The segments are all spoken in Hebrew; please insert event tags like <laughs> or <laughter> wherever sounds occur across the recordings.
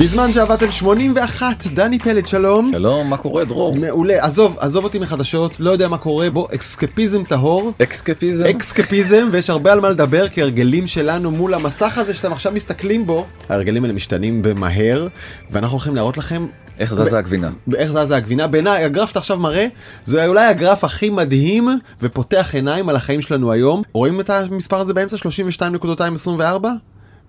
בזמן שעבדתם 81, דני פלד, שלום. שלום, מה קורה דרור? מעולה, עזוב, עזוב אותי מחדשות, לא יודע מה קורה, בוא, אקסקפיזם טהור. אקסקפיזם? אקסקפיזם, ויש הרבה על מה לדבר, כי הרגלים שלנו מול המסך הזה שאתם עכשיו מסתכלים בו, ההרגלים האלה משתנים במהר, ואנחנו הולכים להראות לכם איך זזה הגבינה? איך זזה הגבינה. בעיניי, הגרף שאתה עכשיו מראה, זה אולי הגרף הכי מדהים ופותח עיניים על החיים שלנו היום. רואים את המספר הזה באמצע 32.224?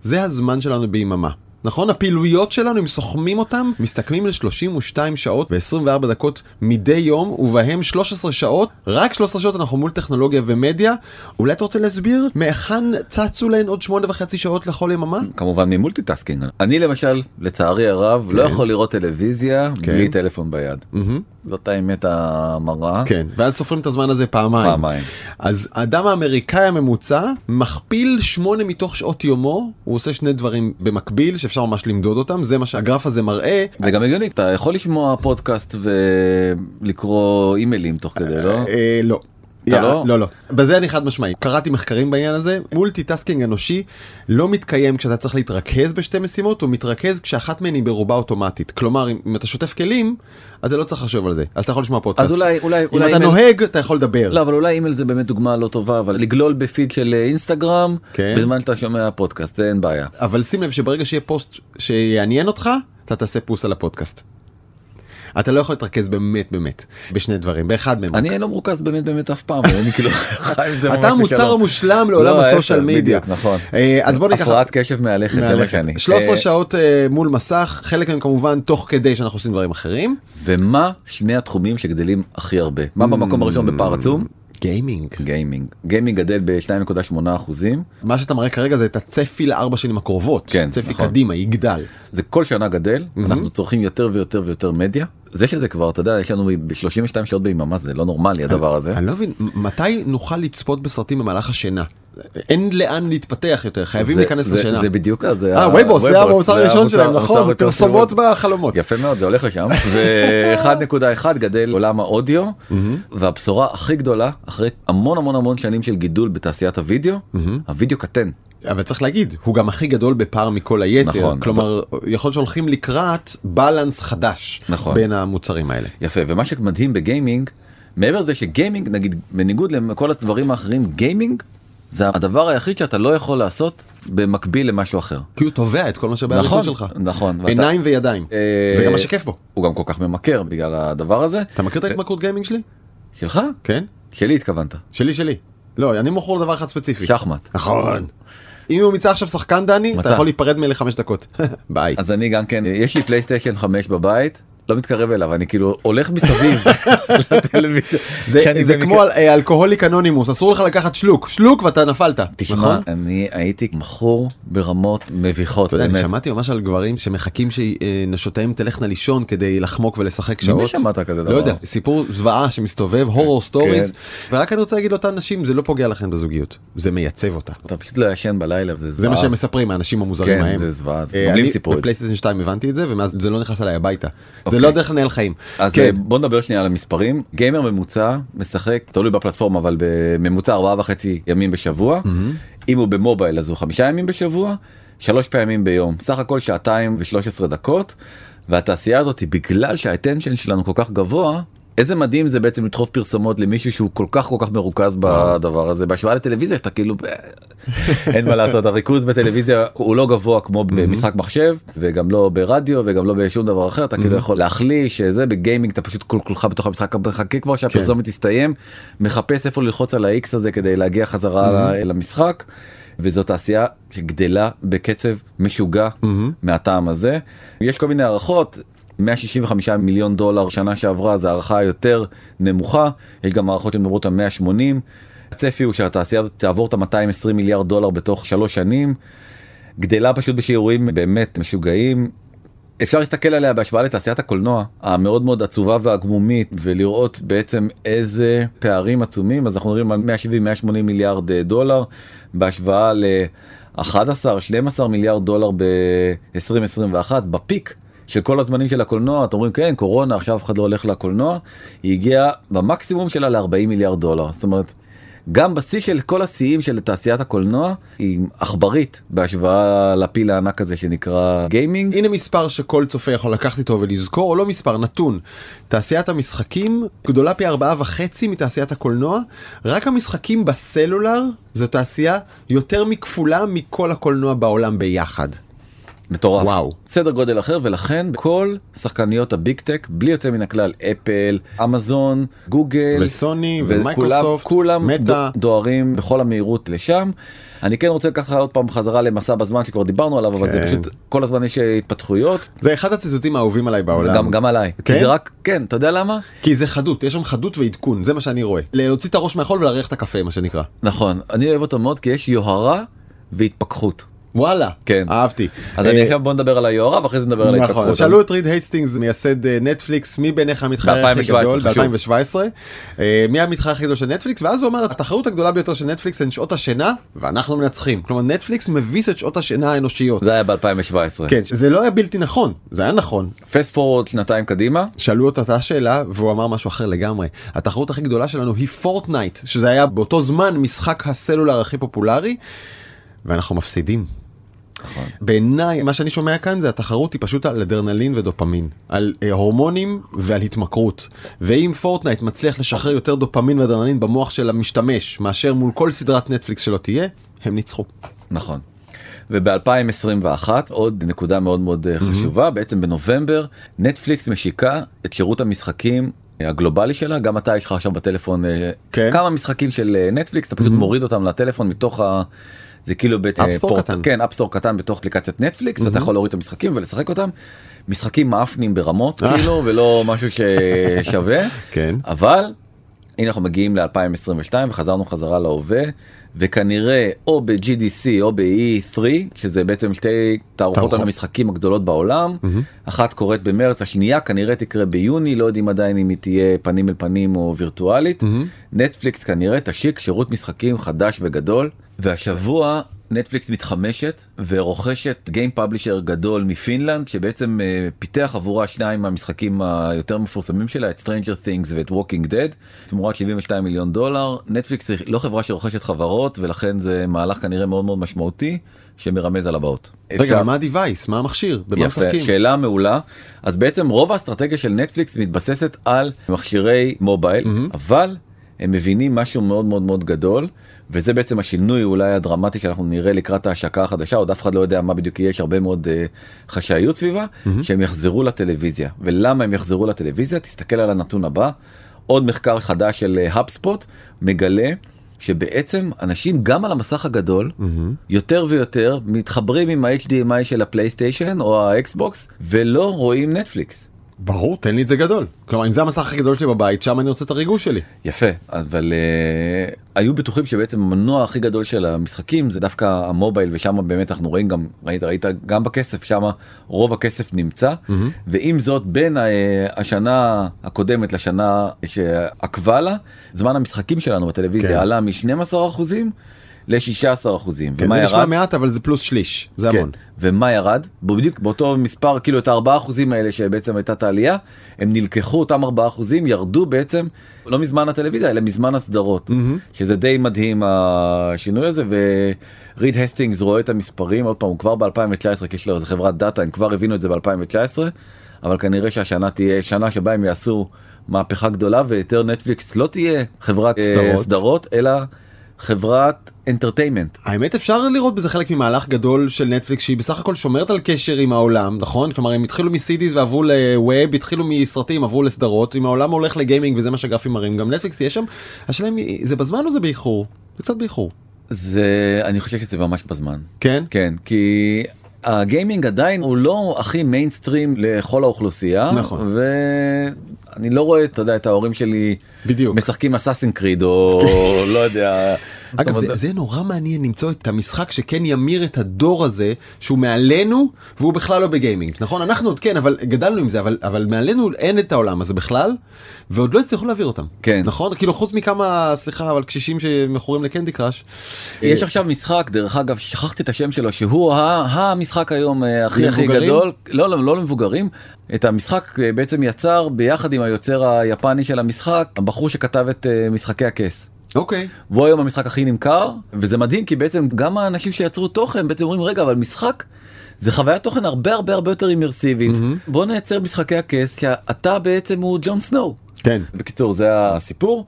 זה הזמן שלנו ביממה. נכון? הפעילויות שלנו, אם סוכמים אותם, מסתכמים ל-32 שעות ו-24 דקות מדי יום, ובהם 13 שעות, רק 13 שעות אנחנו מול טכנולוגיה ומדיה. אולי אתה רוצה להסביר מהיכן צצו להן עוד 8 וחצי שעות לכל יממה? כמובן ממ multitasking. אני למשל, לצערי הרב, כן. לא יכול לראות טלוויזיה כן. בלי טלפון ביד. Mm-hmm. זאת האמת המרה. כן, ואז סופרים את הזמן הזה פעמיים. פעמיים. אז האדם האמריקאי הממוצע מכפיל 8 מתוך שעות יומו, הוא עושה שני דברים במקביל, שאפשר ממש למדוד אותם, זה מה שהגרף הזה מראה. זה גם הגיוני, אתה יכול לשמוע פודקאסט ולקרוא אימיילים תוך כדי, לא? אה, לא. אתה לא? לא, לא. בזה אני חד משמעי. קראתי מחקרים בעניין הזה. multitasking אנושי לא מתקיים כשאתה צריך להתרכז בשתי משימות, הוא מתרכז כשאחת מהן היא ברובה אוטומטית. כלומר, אם אתה שוטף כלים, אתה לא צריך לחשוב על זה. אז אתה יכול לשמוע פודקאסט. אז אולי, אולי, אם אולי אתה אימייל... נוהג, אתה יכול לדבר. לא, אבל אולי אימייל זה באמת דוגמה לא טובה, אבל לגלול בפיד של אה, אינסטגרם, כן. בזמן שאתה שומע פודקאסט, זה אין בעיה. אבל שים לב שברגע שיהיה פוסט שיעניין אותך, אתה תעשה פוס על הפודקאסט. אתה לא יכול להתרכז באמת באמת בשני דברים באחד מהם. אני לא מרוכז באמת באמת אף פעם, אני כאילו <laughs> חי עם זה ממש אתה המוצר. המושלם לעולם לא, הסושיאל ההפך, מדיה. נכון. אה, אז בוא ניקח... הפרעת קשב מהלכת, זה מה. שאני. 13 אה, שעות אה, מול מסך, חלק מהם כמובן תוך כדי שאנחנו עושים דברים אחרים. ומה שני התחומים שגדלים הכי הרבה? מה במקום הראשון בפער עצום? גיימינג. גיימינג. גיימינג גדל ב-2.8 אחוזים. מה שאתה מראה כרגע זה את הצפי לארבע שנים הקרובות. כן, צפי נכון. קדימה, יגדל. זה כל שנה גדל, אנחנו צורכים יותר ויותר ויותר מדיה. זה שזה כבר, אתה יודע, יש לנו ב-32 שעות ביממה, זה לא נורמלי הדבר הזה. אני לא מבין, מתי נוכל לצפות בסרטים במהלך השינה? אין לאן להתפתח יותר, חייבים להיכנס לשינה. זה בדיוק, זה אה, וייבוס, זה המוצר הראשון שלהם, נכון? פרסומות. בחלומות. יפה מאוד, זה הולך לשם. <laughs> ו-1.1 גדל עולם האודיו, והבשורה הכי גדולה, אחרי המון המון המון שנים של גידול בתעשיית הוידאו, הוידאו קטן. אבל צריך להגיד, הוא גם הכי גדול בפער מכל היתר. נכון, כלומר, יכול להיות שהולכים לקראת בלנס חדש נכון. בין המוצרים האלה. יפה, ומה שמדהים בגיימינג, מעבר לזה שגיימינג, נגיד, בניגוד לכל הדברים האחרים, גיימינג זה הדבר היחיד שאתה לא יכול לעשות במקביל למשהו אחר. כי הוא תובע את כל מה שבא נכון, שלך. נכון. ואתה- עיניים וידיים. אה, זה גם מה שכיף בו. הוא גם כל כך ממכר בגלל הדבר הזה. אתה מכיר את ההתמכרות גיימינג שלי? שלך? כן? שלי התכוונת. שלי שלי. לא, אני מכור לדבר אחד ספציפי. שחמט. נכון. אם הוא מצא עכשיו שחקן דני, אתה. יכול להיפרד ממני לחמש דקות. <laughs> ביי. אז אני גם כן, יש לי פלייסטיישן 5 בבית, לא מתקרב אליו, אני כאילו הולך מסביב <laughs> לטלוויזיה. זה, זה כמו אה, אלכוהוליק אנונימוס, אסור לך לקחת שלוק, שלוק ואתה נפלת. תשמע, נכון? אני הייתי מכור ברמות מביכות, אתה יודע, אני. שמעתי ממש על גברים שמחכים שנשותיהם תלכנה לישון כדי לחמוק ולשחק שעות. ממי שמעת כזה דבר? לא יודע, סיפור זוועה שמסתובב, horror stories, ורק אני רוצה להגיד לאותן נשים, זה לא פוגע לכם בזוגיות, זה מייצב אותה. אתה פשוט לא ישן בלילה, וזה זה זוועה. מה שהם מספרים, האנשים המוזרים כן, ההם. זה זוועה, זה- אה, אני זה. בפלייסטיישן 2 הבנתי את זה, ומאז זה לא נכנס אליי הביתה. זה אוקיי. לא דרך לנהל חיים. אז כן. אה, בוא נדבר שנייה על המספרים. גיימר ממוצע משחק, תלוי בפלטפורמה, אבל בממוצע ארבעה וחצי ימים בשבוע. אם הוא במובייל אז הוא חמישה ימים בשבוע, שלוש פעמים ביום. סך הכל שעתיים ושלוש עשרה דקות. והתעשייה הזאת בגלל שהאטנשן שלנו כל כך גבוה. איזה מדהים זה בעצם לדחוף פרסומות למישהו שהוא כל כך כל כך מרוכז בדבר הזה. בהשוואה לטלוויזיה שאתה כאילו אין מה לעשות. הריכוז בטלוויזיה הוא לא גבוה כמו במשחק מחשב וגם לא ברדיו וגם לא בשום דבר אחר. אתה כאילו יכול להחליש שזה בגיימינג אתה פשוט כל כולך בתוך המשחק מחכה כבר שהפרסומת תסתיים מחפש איפה ללחוץ על ה-X הזה כדי להגיע חזרה אל המשחק. וזאת תעשייה שגדלה בקצב משוגע מהטעם הזה. יש כל מיני הערכות 165 מיליון דולר שנה שעברה זה הערכה יותר נמוכה יש גם הערכות שמדברות על 180. הצפי הוא שהתעשייה הזאת תעבור את ה-220 מיליארד דולר בתוך שלוש שנים. גדלה פשוט בשיעורים באמת משוגעים. אפשר להסתכל עליה בהשוואה לתעשיית הקולנוע המאוד מאוד עצובה והגמומית ולראות בעצם איזה פערים עצומים אז אנחנו מדברים על 170-180 מיליארד אה, דולר בהשוואה ל-11-12 מיליארד דולר ב-2021 בפיק של כל הזמנים של הקולנוע אתם אומרים כן קורונה עכשיו אף אחד לא הולך לקולנוע היא הגיעה במקסימום שלה ל-40 מיליארד דולר זאת אומרת גם בשיא של כל השיאים של תעשיית הקולנוע היא עכברית בהשוואה לפיל הענק הזה שנקרא גיימינג. הנה מספר שכל צופה יכול לקחת איתו ולזכור, או לא מספר, נתון. תעשיית המשחקים גדולה פי ארבעה וחצי מתעשיית הקולנוע, רק המשחקים בסלולר זו תעשייה יותר מכפולה מכל הקולנוע בעולם ביחד. מטורף. וואו. סדר גודל אחר ולכן כל שחקניות ה big tech בלי יוצא מן הכלל אפל אמזון גוגל וסוני ומייקרוסופט, כולם. דו- דוהרים בכל המהירות לשם. אני כן רוצה לקחת עוד פעם חזרה למסע בזמן שכבר דיברנו עליו אבל זה כן. פשוט כל הזמן יש התפתחויות זה אחד הציטוטים האהובים עליי בעולם. גם גם עליי כן? כי זה רק כן אתה יודע למה כי זה חדות, יש שם חדות ועדכון, זה מה שאני רואה. להוציא את הראש מהחול ולהריח את הקפה, מה שנקרא. נכון אני אוהב אותו מאוד כי יש יוהרה והתפכחות. וואלה, כן. אהבתי. אז אני אה, עכשיו בוא נדבר על היוהרה ואחרי זה נדבר על נכון, ההתפכחות. אז שאלו את ריד הייסטינגס מייסד אה, נטפליקס מי ביניך המתחרה הכי ב-2017, גדול חשוב. ב-2017 מי המתחרה הכי גדול של נטפליקס ואז הוא אמר התחרות הגדולה ביותר של נטפליקס הן שעות השינה ואנחנו מנצחים כלומר נטפליקס מביס את שעות השינה האנושיות. זה היה ב-2017. כן זה לא היה בלתי נכון זה היה נכון פסט פורוד שנתיים קדימה שאלו אותה את השאלה והוא אמר משהו אחר לגמרי התחרות הכי גדולה שלנו היא פורטנייט שזה היה באותו זמן משחק הסלולר הכי פופולרי ואנחנו מפסידים. נכון. בעיניי מה שאני שומע כאן זה התחרות היא פשוט על אדרנלין ודופמין על אה, הורמונים ועל התמכרות ואם פורטנייט מצליח לשחרר יותר דופמין ואדרנלין במוח של המשתמש מאשר מול כל סדרת נטפליקס שלא תהיה הם ניצחו. נכון. וב-2021 עוד נקודה מאוד מאוד אה, חשובה בעצם בנובמבר נטפליקס משיקה את שירות המשחקים אה, הגלובלי שלה גם אתה יש לך עכשיו בטלפון כן. כמה משחקים של נטפליקס אתה פשוט מוריד אותם לטלפון מתוך ה... זה כאילו בעצם app store קטן. כן app store קטן בתוך אפליקציית נטפליקס אתה יכול להוריד את המשחקים ולשחק אותם משחקים מאפנים ברמות אה. כאילו ולא משהו ששווה <laughs> כן. אבל הנה אנחנו מגיעים ל-2022 וחזרנו חזרה להווה וכנראה או ב-GDC או ב-E3 שזה בעצם שתי תערוכות. על המשחקים הגדולות בעולם אחת קורית במרץ השנייה כנראה תקרה ביוני לא יודעים עדיין אם היא תהיה פנים אל פנים או וירטואלית נטפליקס כנראה תשיק שירות משחקים חדש וגדול והשבוע נטפליקס מתחמשת ורוכשת גיים פאבלישר גדול מפינלנד שבעצם אה, פיתח עבורה שניים מהמשחקים היותר מפורסמים שלה את Stranger Things ואת Walking Dead תמורת 72 מיליון דולר נטפליקס היא לא חברה שרוכשת חברות ולכן זה מהלך כנראה מאוד מאוד משמעותי שמרמז על הבאות. רגע אפשר- מה ה-Device מה המכשיר במה יפה, משחקים. שאלה מעולה. אז בעצם רוב האסטרטגיה של נטפליקס מתבססת על מכשירי מובייל, אבל הם מבינים משהו מאוד מאוד מאוד גדול, וזה בעצם השינוי אולי הדרמטי שאנחנו נראה לקראת ההשקה החדשה, עוד אף אחד לא יודע מה בדיוק יהיה, יש הרבה מאוד uh, חשאיות סביבה, שהם יחזרו לטלוויזיה. ולמה הם יחזרו לטלוויזיה? תסתכל על הנתון הבא, עוד מחקר חדש של האבספוט מגלה שבעצם אנשים גם על המסך הגדול יותר ויותר מתחברים עם ה-HDMI של הפלייסטיישן או האקסבוקס ולא רואים נטפליקס. ברור תן לי את זה גדול. כלומר אם זה המסך הכי גדול שלי בבית שם אני רוצה את הריגוש שלי. יפה אבל uh, היו בטוחים שבעצם המנוע הכי גדול של המשחקים זה דווקא המובייל ושם באמת אנחנו רואים גם ראית ראית גם בכסף שם רוב הכסף נמצא ועם זאת בין uh, השנה הקודמת לשנה שעקבה לה זמן המשחקים שלנו בטלוויזיה כן. עלה מ-12 אחוזים ל-16 אחוזים כן, ומה זה נשמע ירד? מעט אבל זה פלוס שליש זה כן. המון. ומה ירד? בדיוק באותו מספר כאילו את הארבעה אחוזים האלה שבעצם הייתה את העלייה הם נלקחו אותם ארבעה אחוזים ירדו בעצם לא מזמן הטלוויזיה אלא מזמן הסדרות שזה די מדהים השינוי הזה וריד הסטינגס רואה את המספרים עוד פעם הוא כבר ב2019 כי יש לו איזה חברת data הם כבר הבינו את זה ב2019 אבל כנראה שהשנה תהיה שנה שבה הם יעשו מהפכה גדולה ויותר נטפליקס לא תהיה חברת אה, סדרות. סדרות אלא חברת entertainment. האמת אפשר לראות בזה חלק ממהלך גדול של נטפליקס שהיא בסך הכל שומרת על קשר עם העולם נכון כלומר הם התחילו מסידיס ועברו ל web התחילו מסרטים עברו לסדרות אם העולם הולך לגיימינג וזה מה שהגרפים מראים גם נטפליקס תהיה שם השאלה אם זה בזמן או זה באיחור זה קצת באיחור זה אני חושב שזה ממש בזמן. כן כן כי הגיימינג עדיין הוא לא הכי מיינסטרים לכל האוכלוסייה נכון. ואני לא רואה אתה יודע את ההורים שלי בדיוק. משחקים אסאסין קריד או לא יודע. אגב זה, זה נורא מעניין למצוא את המשחק שכן ימיר את הדור הזה שהוא מעלינו והוא בכלל לא בגיימינג נכון אנחנו עוד כן אבל גדלנו עם זה אבל אבל מעלינו אין את העולם הזה בכלל ועוד לא הצליחו להעביר אותם כן. נכון כאילו חוץ מכמה סליחה אבל קשישים שמכורים ל Candy Crush. יש עכשיו משחק דרך אגב שכחתי את השם שלו שהוא המשחק היום אה, הכי הכי? גדול לא לא לא למבוגרים את המשחק אה, בעצם יצר ביחד עם היוצר היפני של המשחק הבחור שכתב את אה, משחקי הכס. אוקיי. והוא היום המשחק הכי נמכר וזה מדהים כי בעצם גם האנשים שיצרו תוכן בעצם אומרים רגע אבל משחק זה חוויית תוכן הרבה הרבה הרבה יותר אימרסיבית בוא נייצר משחקי הכס שאתה בעצם הוא ג'ון סנואו. כן. בקיצור זה הסיפור.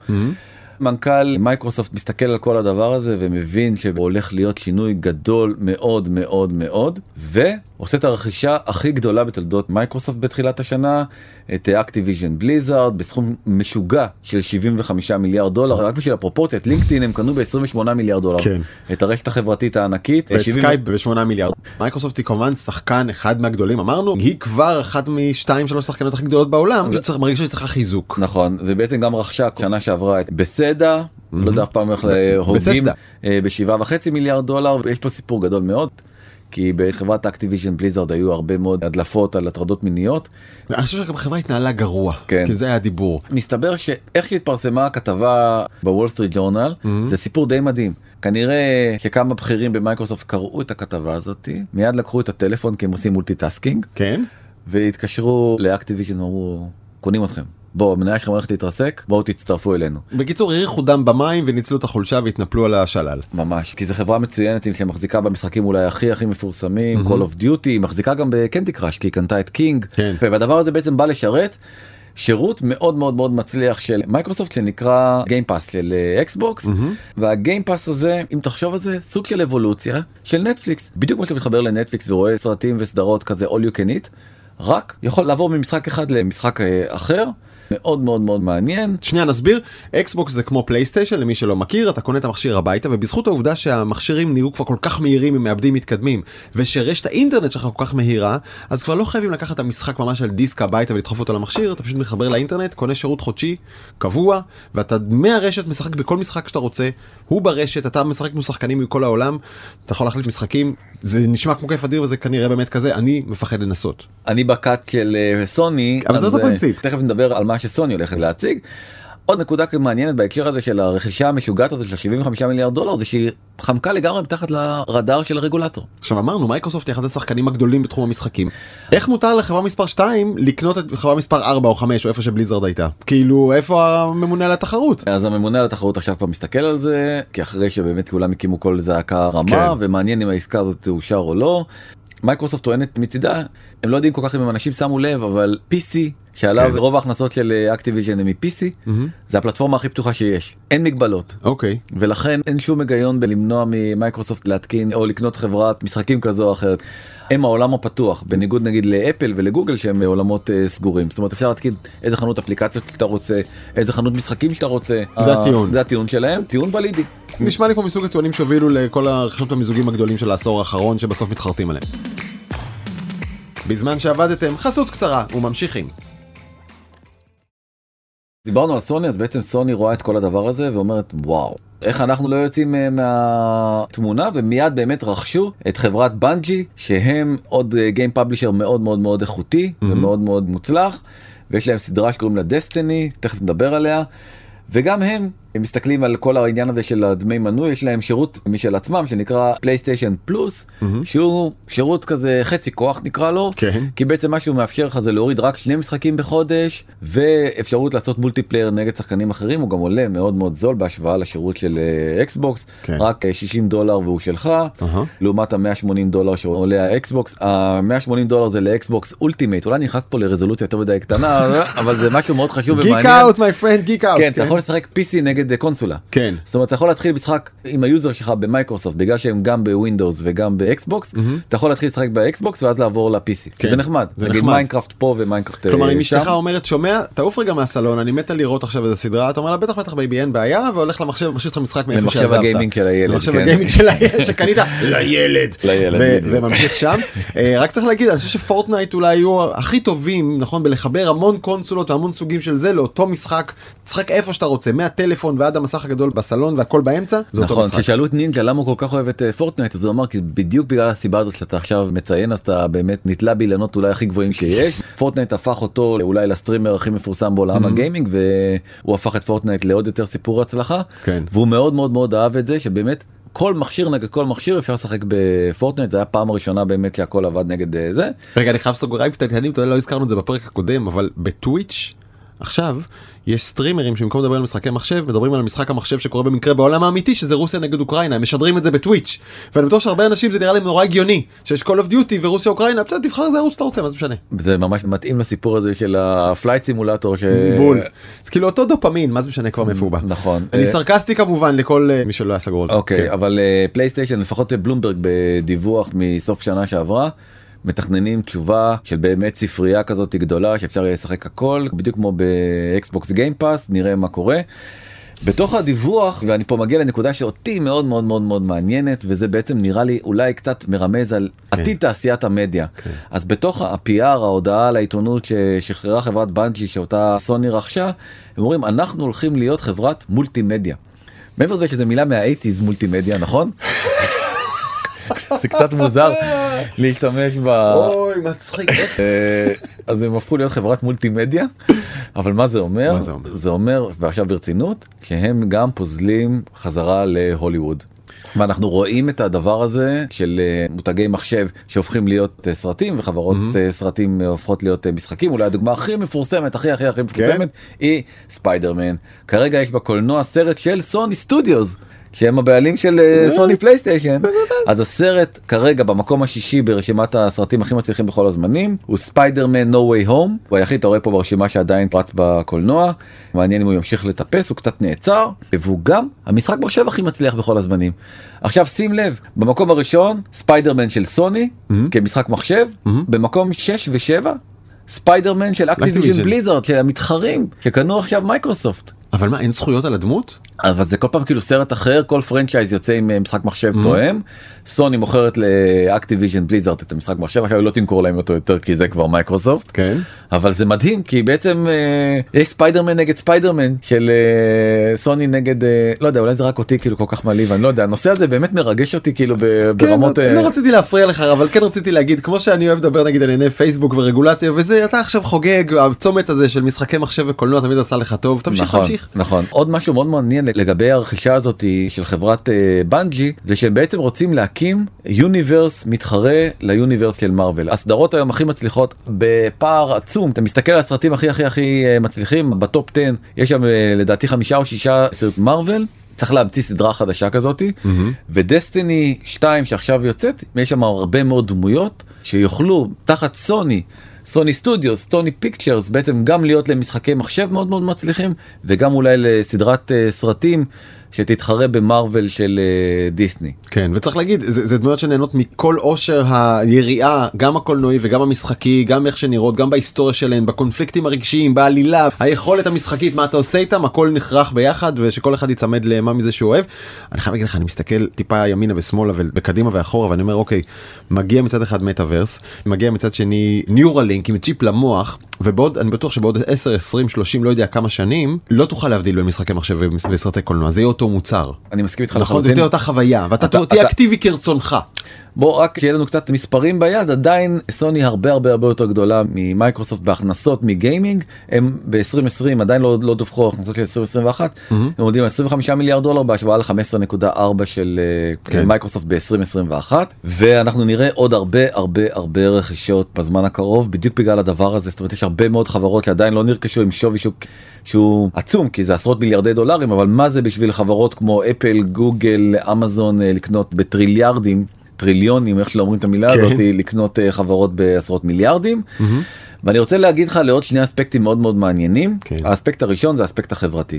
מנכ"ל מייקרוסופט מסתכל על כל הדבר הזה ומבין שהולך להיות שינוי גדול מאוד מאוד מאוד ועושה את הרכישה הכי גדולה בתולדות מייקרוסופט בתחילת השנה את Activision Blizzard בסכום משוגע של 75 מיליארד דולר רק בשביל הפרופורציה את LinkedIn הם קנו ב-28 מיליארד דולר כן. את הרשת החברתית הענקית. ואת 70 סקייפ ב-8 מיליארד. מייקרוסופט היא כמובן שחקן אחד מהגדולים אמרנו היא כבר אחת משתיים שלוש שחקנות הכי גדולות בעולם שצריך מרגיש שהיא צריכה חיזוק. נכון ובעצם גם רכשה שנה שעברה את Bethesda לא יודע אף פעם איך להוגים בסדה. אה, בשבעה וחצי מיליארד דולר ויש פה סיפור גדול מאוד. כי בחברת Activision Blizzard היו הרבה מאוד הדלפות על הטרדות מיניות. אני חושב שגם החברה התנהלה גרוע. כן. כי זה היה הדיבור. מסתבר שאיך שהתפרסמה הכתבה ב Wall Street Journal זה סיפור די מדהים. כנראה שכמה בכירים במייקרוסופט קראו את הכתבה הזאתי מיד לקחו את הטלפון כי הם עושים multitasking כן? והתקשרו ל Activision ואמרו קונים אתכם בוא המניה שלכם הולכת להתרסק בואו תצטרפו אלינו. בקיצור הריחו דם במים וניצלו את החולשה והתנפלו על השלל. ממש כי זו חברה מצוינת עם שמחזיקה במשחקים אולי הכי הכי מפורסמים Call of Duty היא מחזיקה גם ב Candy Crush כי היא קנתה את King כן. והדבר הזה בעצם בא לשרת שירות מאוד מאוד מאוד מצליח של מייקרוסופט שנקרא Game Pass של Xbox וה Game Pass הזה אם תחשוב על זה סוג של אבולוציה של נטפליקס בדיוק כמו שאתה מתחבר לנטפליקס ורואה סרטים וסדרות כזה all you can eat רק יכול לעבור ממשחק אחד למשחק אה, אחר מאוד מאוד מאוד מעניין. שנייה נסביר. Xbox זה כמו PlayStation למי שלא מכיר אתה קונה את המכשיר הביתה ובזכות העובדה שהמכשירים נהיו כבר כל כך מהירים עם מעבדים מתקדמים ושרשת האינטרנט שלך כל כך מהירה אז כבר לא חייבים לקחת את המשחק ממש על דיסק הביתה ולדחוף אותו למכשיר אתה פשוט מחבר לאינטרנט קונה שירות חודשי קבוע ואתה מהרשת משחק בכל משחק שאתה רוצה הוא ברשת אתה משחק עם שחקנים מכל העולם אתה יכול להחליף משחקים זה נשמע כמו כיף אדיר וזה כנראה באמת כזה אני מפחד לנסות. אני בכת של אה, סוני אבל זה אותו אה. תכף נדבר על מה שסוני הולכת להציג. עוד נקודה מעניינת בהקשר הזה של הרכישה המשוגעת הזאת של 75 מיליארד דולר זה שהיא חמקה לגמרי מתחת לרדאר של הרגולטור. עכשיו אמרנו מייקרוסופט היא אחד השחקנים הגדולים בתחום המשחקים איך מותר לחברה מספר 2 לקנות את חברה מספר 4 או 5 או איפה שבליזרד הייתה כאילו איפה הממונה על התחרות. אז הממונה על התחרות עכשיו כבר מסתכל על זה כי אחרי שבאמת כולם הקימו כל זעקה רמה כן. ומעניין אם העסקה הזאת תאושר או לא. מייקרוסופט טוענת מצידה הם לא יודעים כל כך אם אנשים שמו לב אבל PC שעליו כן. רוב ההכנסות של Activision הם מ-PC זה הפלטפורמה הכי פתוחה שיש אין מגבלות אוקיי ולכן אין שום היגיון בלמנוע ממייקרוסופט להתקין או לקנות חברת משחקים כזו או אחרת. הם העולם הפתוח בניגוד נגיד לאפל ולגוגל שהם עולמות אה, סגורים זאת אומרת אפשר להתקין איזה חנות אפליקציות שאתה רוצה איזה חנות משחקים שאתה רוצה זה אה, הטיעון. זה הטיעון שלהם טיעון ולידי. נשמע לי כמו מסוג הטיעונים שהובילו לכל הרכישות והמיזוגים הגדולים של העשור האחרון שבסוף מתחרטים עליהם. בזמן שעבדתם חסות קצרה וממשיכים. דיברנו על סוני אז בעצם סוני רואה את כל הדבר הזה ואומרת וואו איך אנחנו לא יוצאים אה, מהתמונה? ומיד באמת רכשו את חברת בנג'י שהם עוד גיים פאבלישר מאוד מאוד מאוד איכותי ומאוד מאוד מוצלח ויש להם סדרה שקוראים לה דסטיני תכף נדבר עליה וגם הם הם מסתכלים על כל העניין הזה של הדמי מנוי יש להם שירות משל עצמם שנקרא PlayStation Plus שהוא שירות כזה חצי כוח נקרא לו כן. כי בעצם מה שהוא מאפשר לך זה להוריד רק שני משחקים בחודש ואפשרות לעשות multiplayer נגד שחקנים אחרים הוא גם עולה מאוד מאוד זול בהשוואה לשירות של אה, Xbox כן. רק אה, 60 דולר והוא שלך אהה. לעומת ה-180 דולר שעולה ה Xbox ה-180 דולר זה ל Xbox Ultimate אולי נכנס פה לרזולוציה יותר מדי קטנה <laughs> אבל זה משהו מאוד חשוב גיק ומעניין. out my friend geek out. כן, אתה יכול לשחק PC נגד אה, קונסולה. כן. זאת אומרת, אתה יכול להתחיל משחק עם ה user שלך במייקרוסופט, בגלל שהם גם בווינדוס וגם ב Xbox, אתה יכול להתחיל לשחק ב Xbox ואז לעבור ל-PC. כן, זה נחמד. זה נגיד נחמד. Minecraft פה ו Minecraft כלומר אם אה, שם. אשתך אומרת שומע תעוף רגע מהסלון אני מתה לראות עכשיו איזה סדרה אתה אומר לה בטח בטח baby אין בעיה והולך למחשב ומשאיר לך משחק מאיפה למחשב שעזבת. הגיימינג של הילד, למחשב כן. הגיימינג של הילד שקנית <laughs> לילד לילד. וממשיך שם <laughs> אה, רק צריך להגיד אני חושב ש Fortnite אולי היו הכי טובים נכון בלחבר המון קונסולות והמון סוגים של זה לאותו משחק תשחק איפה שאתה רוצה מהטלפון ועד המסך הגדול בסלון והכל באמצע זה אותו נכון, משחק. כששאלו את נינג'ה למה הוא כל כך אוהב את אה, Fortnite אז הוא אמר כי בדיוק בגלל הסיבה הזאת שאתה עכשיו מציין אז אתה באמת נתלה באילנות אולי הכי גבוהים שיש. Fortnite הפך אותו אולי ל streamer הכי מפורסם בעולם הגיימינג והוא הפך את Fortnite לעוד יותר סיפור הצלחה. כן. והוא מאוד מאוד מאוד אהב את זה שבאמת כל מכשיר נגד כל מכשיר אפשר לשחק ב Fortnite זה היה פעם הראשונה באמת שהכל עבד נגד אה, זה. רגע אני חייב סוגריים קטנים לא הזכרנו את זה בפרק הקודם אבל ב Twitch עכשיו יש סטרימרים שבמקום לדבר על משחקי מחשב מדברים על משחק המחשב שקורה במקרה בעולם האמיתי שזה רוסיה נגד אוקראינה הם משדרים את זה ב Twitch ואני בטוח שהרבה אנשים זה נראה להם נורא הגיוני שיש Call of Duty ורוסיה אוקראינה בסדר תבחר איזה ערוץ שאתה רוצה מה זה משנה. זה ממש מתאים לסיפור הזה של ה Flight Simulator ש... בול. זה כאילו אותו דופמין מה זה משנה כבר מאיפה הוא בא. נכון. אני אה, סרקסטי כמובן לכל אה, מי שלא היה סגור על זה. אוקיי כן. אבל PlayStation לפחות בלומברג בדיווח מסוף שנה שעברה. מתכננים תשובה של באמת ספרייה כזאת גדולה שאפשר יהיה לשחק הכל בדיוק כמו ב Xbox Game Pass נראה מה קורה. בתוך הדיווח ואני פה מגיע לנקודה שאותי מאוד מאוד מאוד מאוד מעניינת וזה בעצם נראה לי אולי קצת מרמז על כן. עתיד תעשיית המדיה. כן. אז בתוך ה-PR ההודעה לעיתונות ששחררה חברת בנג'י שאותה סוני רכשה הם אומרים אנחנו הולכים להיות חברת מולטימדיה. מעבר לזה שזה מילה מה-80's מולטימדיה נכון? זה קצת מוזר <laughs> להשתמש ב... אוי מצחיק. <laughs> אה, אז הם הפכו להיות חברת מולטימדיה אבל מה זה אומר מה זה אומר? זה אומר ועכשיו ברצינות שהם גם פוזלים חזרה להוליווד. ואנחנו רואים את הדבר הזה של אה, מותגי מחשב שהופכים להיות אה, סרטים וחברות אה, סרטים הופכות להיות משחקים אולי הדוגמה הכי מפורסמת הכי הכי הכי מפורסמת היא ספיידרמן כרגע יש בקולנוע סרט של Sony Studios. שהם הבעלים של אה, סוני פלייסטיישן. אז הסרט כרגע במקום השישי ברשימת הסרטים הכי מצליחים בכל הזמנים הוא Spider-Man No Way Home. הוא היחיד אתה רואה פה ברשימה שעדיין רץ בקולנוע. מעניין אם הוא ימשיך לטפס הוא קצת נעצר והוא גם המשחק מחשב הכי מצליח בכל הזמנים. עכשיו שים לב במקום הראשון ספיידרמן של סוני כמשחק מחשב. במקום 6 ו7 ספיידרמן של אקטיביז'ן בליזרד של המתחרים שקנו עכשיו מייקרוסופט. אבל מה אין זכויות על הדמות? אבל זה כל פעם כאילו סרט אחר כל franchise יוצא עם אה, משחק מחשב תואם סוני מוכרת לאקטיביז'ן בליזרד את המשחק מחשב עכשיו היא לא תמכור להם אותו יותר כי זה כבר מייקרוסופט כן. אבל זה מדהים כי בעצם אה, יש ספיידרמן נגד ספיידרמן של אה, סוני נגד אה, לא יודע אולי זה רק אותי כאילו כל כך מעליב אני לא יודע הנושא הזה באמת מרגש אותי כאילו ב- ברמות כן, אה, לא רציתי להפריע לך אבל כן רציתי להגיד כמו שאני אוהב לדבר נגיד על ענייני פייסבוק ורגולציה וזה אתה עכשיו חוגג הצומת הזה של משחקי מחשב וקולנוע תמיד עשה לך טוב תמשיך נכון, תמשיך. נכון. עוד משהו מאוד מעניין לגבי הרכישה הזאת של חברת אה, באנג'י זה שהם בעצם רוצים להקים universe מתחרה ל universe של מארוול. הסדרות היום הכי מצליחות בפער עצום. אתה מסתכל על הסרטים הכי הכי הכי אה, מצליחים ב top 10 יש שם אה, לדעתי חמישה או שישה סרט מארוול. צריך להמציא סדרה חדשה כזאתי ודסטיני 2 שעכשיו יוצאת יש שם הרבה מאוד דמויות שיוכלו תחת סוני סוני סטודיוס סוני פיקצ'רס בעצם גם להיות למשחקי מחשב מאוד מאוד מצליחים וגם אולי לסדרת אה, סרטים שתתחרה במארוול של אה, דיסני. כן וצריך להגיד זה, זה דמויות שנהנות מכל עושר היריעה גם הקולנועי וגם המשחקי גם איך שנראות גם בהיסטוריה שלהן בקונפליקטים הרגשיים בעלילה היכולת המשחקית מה אתה עושה איתם הכל נכרך ביחד ושכל אחד ייצמד למה מזה שהוא אוהב. אני חייב להגיד לך אני מסתכל טיפה ימינה ושמאלה וקדימה ואחורה ואני אומר אוקיי מגיע מצד אחד מטאוורס מגיע מצד שני ניורלינק עם צ'יפ למוח ובעוד אני בטוח שבעוד 10 20 30 לא יודע כמה שנים לא תוכל להבדיל בין משחקי מחשב וסרטי קולנוע זה יהיה אותו מוצר. אני מסכים איתך נכון זה. תהיה אותה חוויה ואתה אתה- תהיה אקטיבי כרצונך. בוא רק שיהיה לנו קצת מספרים ביד עדיין סוני הרבה הרבה הרבה יותר גדולה ממייקרוסופט בהכנסות מ gaming. הם ב-2020 עדיין לא, לא דווחו הכנסות של 2021 הם עומדים על 25 מיליארד דולר בהשוואה ל-15.4 של אה, כן. מייקרוסופט ב-2021 ואנחנו נראה עוד הרבה הרבה הרבה רכישות בזמן הקרוב בדיוק בגלל הדבר הזה. זאת אומרת יש הרבה מאוד חברות שעדיין לא נרכשו עם שווי שוק. שהוא עצום כי זה עשרות מיליארדי דולרים אבל מה זה בשביל חברות כמו אפל גוגל אמזון אה, לקנות בטריליארדים טריליונים איך שלא אומרים את המילה כן. הזאת לקנות אה, חברות בעשרות מיליארדים. ואני רוצה להגיד לך לעוד שני אספקטים מאוד מאוד מעניינים כן. האספקט הראשון זה האספקט החברתי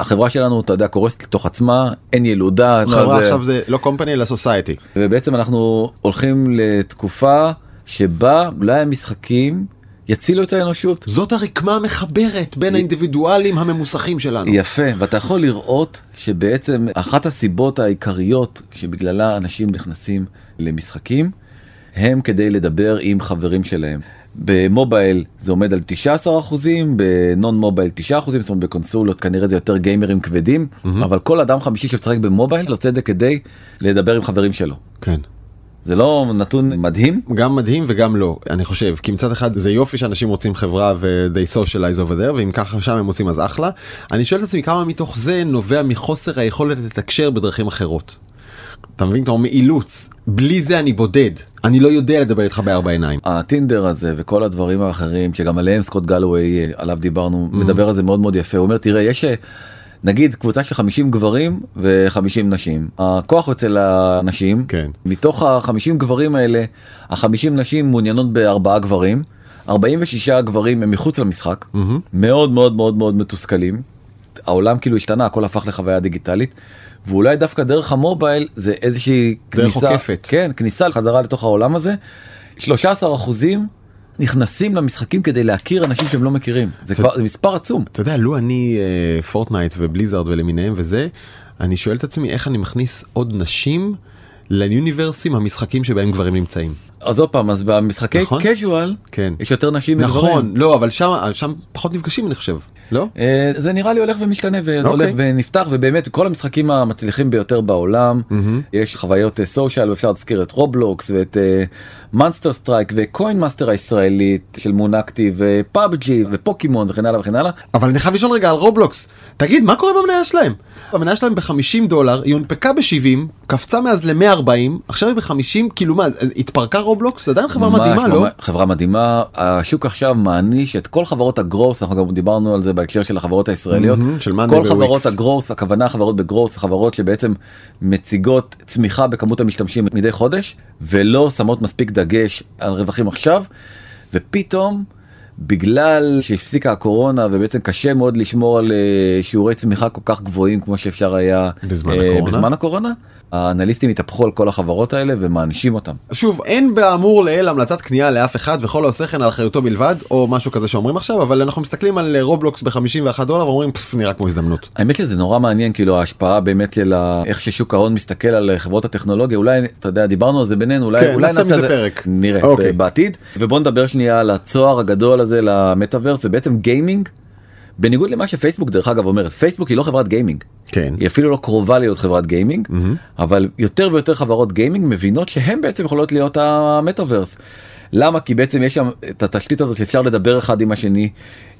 החברה שלנו אתה יודע קורסת לתוך עצמה אין ילודה חברה זה- עכשיו זה לא קומפני אלא סוסייטי. ובעצם אנחנו הולכים לתקופה שבה אולי המשחקים יצילו את האנושות. זאת הרקמה המחברת בין האינדיבידואלים הממוסכים שלנו. יפה ואתה יכול לראות שבעצם אחת הסיבות העיקריות שבגללה אנשים נכנסים למשחקים הם כדי לדבר עם חברים שלהם. במובייל זה עומד על 19 אחוזים בנון מובייל 9 אחוזים זאת אומרת בקונסולות כנראה זה יותר גיימרים כבדים אבל כל אדם חמישי שמשחק במובייל עושה את זה כדי לדבר עם חברים שלו. כן. זה לא נתון מדהים? גם מדהים וגם לא אני חושב כי מצד אחד זה יופי שאנשים רוצים חברה ו-they socialize over there ואם ככה שם הם מוצאים אז אחלה. אני שואל את עצמי כמה מתוך זה נובע מחוסר היכולת לתקשר בדרכים אחרות. אתה מבין? כמו מאילוץ. בלי זה אני בודד. אני לא יודע לדבר איתך בארבע עיניים. הטינדר הזה וכל הדברים האחרים שגם עליהם סקוט גלווי עליו דיברנו מדבר על זה מאוד מאוד יפה הוא אומר תראה יש אה, נגיד קבוצה של 50 גברים ו50 נשים הכוח אצל הנשים כן. מתוך ה-50 גברים האלה ה-50 נשים מעוניינות בארבעה גברים 46 גברים הם מחוץ למשחק מאוד מאוד מאוד מאוד מתוסכלים. העולם כאילו השתנה הכל הפך לחוויה דיגיטלית ואולי דווקא דרך המובייל זה איזושהי דרך כניסה עוקפת. כן כניסה חזרה לתוך העולם הזה 13 אחוזים נכנסים למשחקים כדי להכיר אנשים שהם לא מכירים זה כבר זה מספר עצום אתה יודע, לו אני אה, פורטנייט ובליזארד ולמיניהם וזה, אני שואל את עצמי איך אני מכניס עוד נשים ליוניברסים המשחקיים שבהם גברים נמצאים. אז עוד פעם אז במשחקי נכון. casual כן. יש יותר נשים מגברים. נכון, לא, אבל שם, שם פחות נפגשים אני חושב, לא? אה, זה נראה לי הולך ומשתנה והולך אוקיי. ונפתח ובאמת כל המשחקים המצליחים ביותר בעולם יש חוויות social ואפשר להזכיר את רובלוקס ואת מאנסטר סטרייק וקוין מאסטר הישראלית של מון אקטיב ופאבג'י ופוקימון וכן הלאה וכן הלאה. אבל אני חייב לשאול רגע על רובלוקס. תגיד, מה קורה במניה שלהם? המניה שלהם ב-50 דולר, היא הונפקה ב-70, קפצה מאז ל-140, עכשיו היא ב-50, כאילו מה, התפרקה רובלוקס? זה עדיין חברה ממש, מדהימה, לא? חברה מדהימה השוק עכשיו מעניש את כל חברות הגרוס אנחנו גם דיברנו על זה בהקשר של החברות הישראליות מהמם, של כל. חברות הגרוס הכוונה חברות בגרוס חברות שבעצם מציגות צמיחה בכמות המשתמשים מדי חודש ולא שמות מספיק דגש על רווחים עכשיו ופתאום. בגלל שהפסיקה הקורונה ובעצם קשה מאוד לשמור על אה, שיעורי צמיחה כל כך גבוהים כמו שאפשר היה בזמן אה, הקורונה. בזמן הקורונה האנליסטים התהפכו על כל החברות האלה ומענישים אותם. שוב, אין באמור לעיל המלצת קנייה לאף אחד וכל העושה כן על אחריותו בלבד, או משהו כזה שאומרים עכשיו, אבל אנחנו מסתכלים על אה, רובלוקס ב-51 דולר ואומרים, פפ, נראה כמו הזדמנות. האמת שזה נורא מעניין כאילו ההשפעה באמת של איך ששוק ההון מסתכל על חברות הטכנולוגיה אולי אתה יודע דיברנו על זה בינינו אולי כן, אולי נעשה מזה על זה- פרק. נראה אוקיי. ב- בעתיד ובוא נדבר שנייה על הצוהר הגדול הזה למטאוורס זה בעצם gaming. בניגוד למה שפייסבוק דרך אגב אומרת פייסבוק היא לא חברת gaming כן. היא אפילו לא קרובה להיות חברת gaming אבל יותר ויותר חברות gaming מבינות שהן בעצם יכולות להיות המטאוורס. למה כי בעצם יש שם את התשתית הזאת שאפשר לדבר אחד עם השני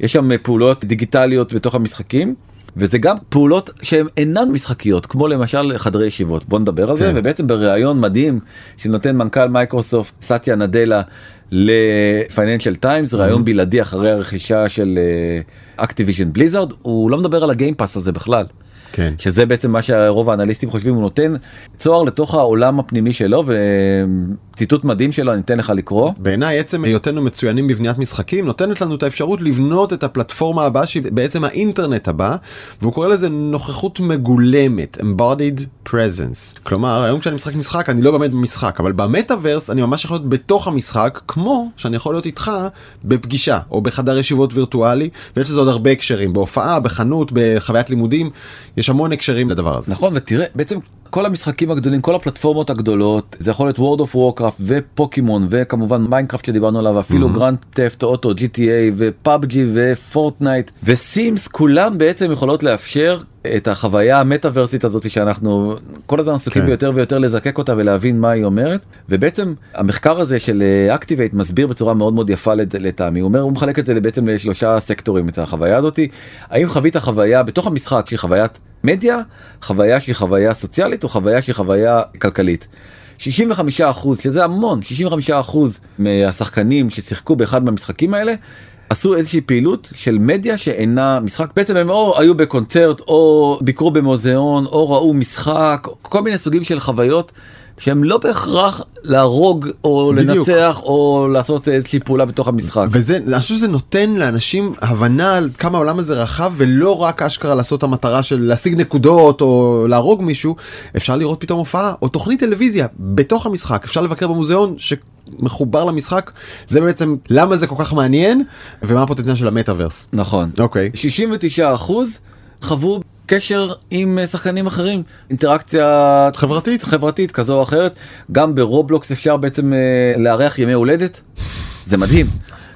יש שם פעולות דיגיטליות בתוך המשחקים. וזה גם פעולות שהן אינן משחקיות כמו למשל חדרי ישיבות בוא נדבר על זה כן. ובעצם בריאיון מדהים שנותן מנכ"ל מייקרוסופט סאטיה נאדלה לפייננשל טיימס ראיון בלעדי אחרי הרכישה של אקטיביז'ן בליזארד הוא לא מדבר על הגיים פס הזה בכלל. כן. שזה בעצם מה שרוב האנליסטים חושבים הוא נותן צוהר לתוך העולם הפנימי שלו וציטוט מדהים שלו אני אתן לך לקרוא. בעיניי עצם היותנו מצוינים בבניית משחקים נותנת לנו את האפשרות לבנות את הפלטפורמה הבאה שהיא בעצם האינטרנט הבא והוא קורא לזה נוכחות מגולמת embodied presence כלומר היום כשאני משחק משחק אני לא באמת במשחק אבל במטאוורס אני ממש יכול להיות בתוך המשחק כמו שאני יכול להיות איתך בפגישה או בחדר ישיבות וירטואלי ויש לזה עוד הרבה הקשרים בהופעה בחנות בחוויית לימודים יש המון הקשרים לדבר הזה. נכון ותראה בעצם כל המשחקים הגדולים כל הפלטפורמות הגדולות זה יכול להיות World of Warcraft ופוקימון וכמובן מיינקראפט שדיברנו עליו אפילו Grand Theft Auto GTA ופאבג'י ופורטנייט וסימס כולם בעצם יכולות לאפשר את החוויה המטאוורסית הזאת שאנחנו כל הזמן עסוקים כן. ביותר ויותר לזקק אותה ולהבין מה היא אומרת ובעצם המחקר הזה של Activate מסביר בצורה מאוד מאוד יפה לטעמי הוא אומר הוא מחלק את זה בעצם לשלושה סקטורים את החוויה הזאתי האם חווית חוויה בתוך המשחק שהיא חוויית מדיה חוויה שהיא חוויה סוציאלית או חוויה שהיא חוויה כלכלית. 65 אחוז שזה המון 65 אחוז מהשחקנים ששיחקו באחד מהמשחקים האלה עשו איזושהי פעילות של מדיה שאינה משחק בעצם הם או היו בקונצרט או ביקרו במוזיאון או ראו משחק כל מיני סוגים של חוויות שהם לא בהכרח להרוג או בדיוק. לנצח או לעשות איזושהי פעולה בתוך המשחק. וזה, אני חושב שזה נותן לאנשים הבנה על כמה העולם הזה רחב ולא רק אשכרה לעשות את המטרה של להשיג נקודות או להרוג מישהו, אפשר לראות פתאום הופעה או תוכנית טלוויזיה בתוך המשחק, אפשר לבקר במוזיאון שמחובר למשחק, זה בעצם למה זה כל כך מעניין ומה הפוטנציאל של המטאוורס. נכון. אוקיי. 69 אחוז חוו קשר עם אה, שחקנים אחרים אינטראקציה חברתית. חברתית כזו או אחרת גם ברובלוקס אפשר בעצם אה, לארח ימי הולדת זה מדהים.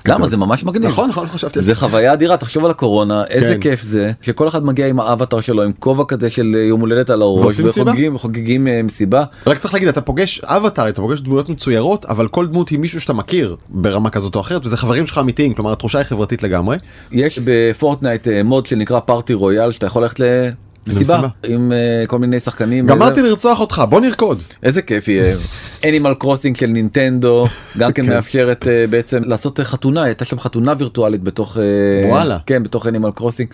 למה זה ממש מגניב נכון נכון חשבתי זה חוויה אדירה תחשוב על הקורונה איזה כן. כיף זה שכל אחד מגיע עם האבטר שלו עם כובע כזה של יום הולדת על הראש? וחוגגים חוגגים אה, מסיבה רק צריך להגיד אתה פוגש אבטאר אתה פוגש דמויות מצוירות אבל כל דמות היא מישהו שאתה מכיר ברמה כזאת או אחרת וזה חברים שלך אמיתיים כלומר התחושה היא חברתית לגמרי. יש בפורטנייט אה, mode שנקרא Party Royale שאתה יכול ללכת מסיבה מסיבה. עם אה, כל מיני שחקנים. גמרתי וזה- לרצוח אותך בוא נרקוד. איזה כיף יהיה. אנימל קרוסינג של נינטנדו גם כן כן. מאפשרת אה, בעצם לעשות אה, חתונה הייתה שם חתונה וירטואלית בתוך אה, וואלה. כן בתוך אנימל קרוסינג.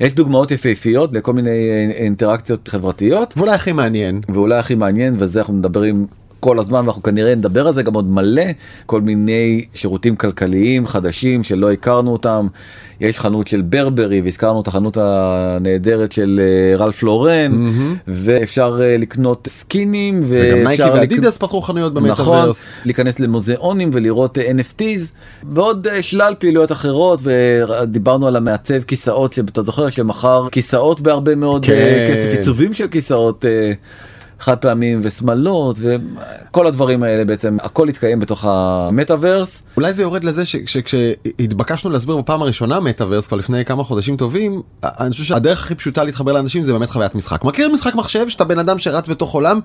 יש דוגמאות יפהפיות לכל מיני אה, אינטראקציות חברתיות ואולי הכי מעניין ואולי הכי מעניין וזה אנחנו מדברים כל הזמן ואנחנו כנראה נדבר על זה גם עוד מלא כל מיני שירותים כלכליים חדשים שלא הכרנו אותם. יש חנות של ברברי והזכרנו את החנות הנהדרת של אה, רלף לורן ואפשר אה, לקנות סקינים וגם נייקי ואפשר לק- ואדידס פתחו חנויות נכון, במטאוורס. להיכנס למוזיאונים ולראות אה, NFTs ועוד שלל פעילויות אחרות ודיברנו על המעצב כיסאות שאתה זוכר שמכר כיסאות בהרבה מאוד כן. כסף עיצובים של כיסאות חד פעמים ושמלות וכל הדברים האלה בעצם הכל התקיים בתוך המטאוורס. אולי זה יורד לזה שכשהתבקשנו להסביר בפעם הראשונה מטאוורס כבר לפני כמה חודשים טובים אני חושב שהדרך הכי פשוטה להתחבר לאנשים זה באמת חוויית משחק. מכיר משחק מחשב שאתה בן אדם שרץ בתוך עולם?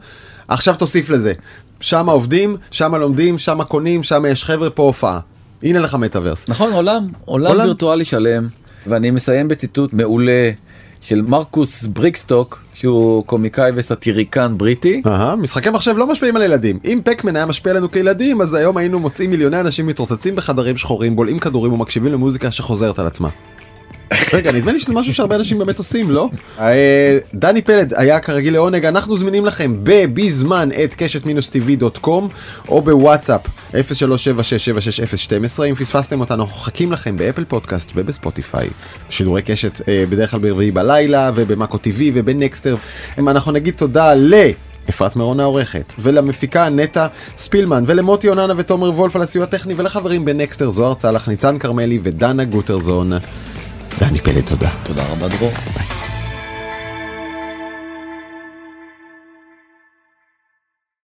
עכשיו תוסיף לזה. שם עובדים שם לומדים שם קונים שם יש חבר'ה פה הופעה. הנה לך מטאוורס. נכון עולם עולם עולם. וירטואלי שלם. ואני מסיים בציטוט מעולה של מרקוס בריקסטוק שהוא קומיקאי וסאטיריקן בריטי. אהה, משחקי מחשב לא משפיעים על ילדים אם פקמן היה משפיע עלינו כילדים אז היום היינו מוצאים מיליוני אנשים מתרוצצים בחדרים שחורים בולעים כדורים ומקשיבים למוזיקה שחוזרת על עצמה. רגע נדמה לי שזה משהו שהרבה אנשים באמת עושים לא? אה, דני פלד היה כרגיל לעונג אנחנו זמינים לכם בבזמן at קשת מינוס TV dot com או בוואטסאפ 0376766012 אם פספסתם אותנו אנחנו מחכים לכם באפל פודקאסט ובספוטיפיי שידורי קשת אה, בדרך כלל ברביעי בלילה ובמאקו TV ובנקסטר אנחנו נגיד תודה ל... אפרת מירון העורכת, ולמפיקה נטע ספילמן, ולמוטי אוננה ותומר וולף על הסיוע הטכני, ולחברים בנקסטר זוהר צלח, ניצן כרמלי ודנה גוטרזון. דני פלד תודה. תודה רבה דרור.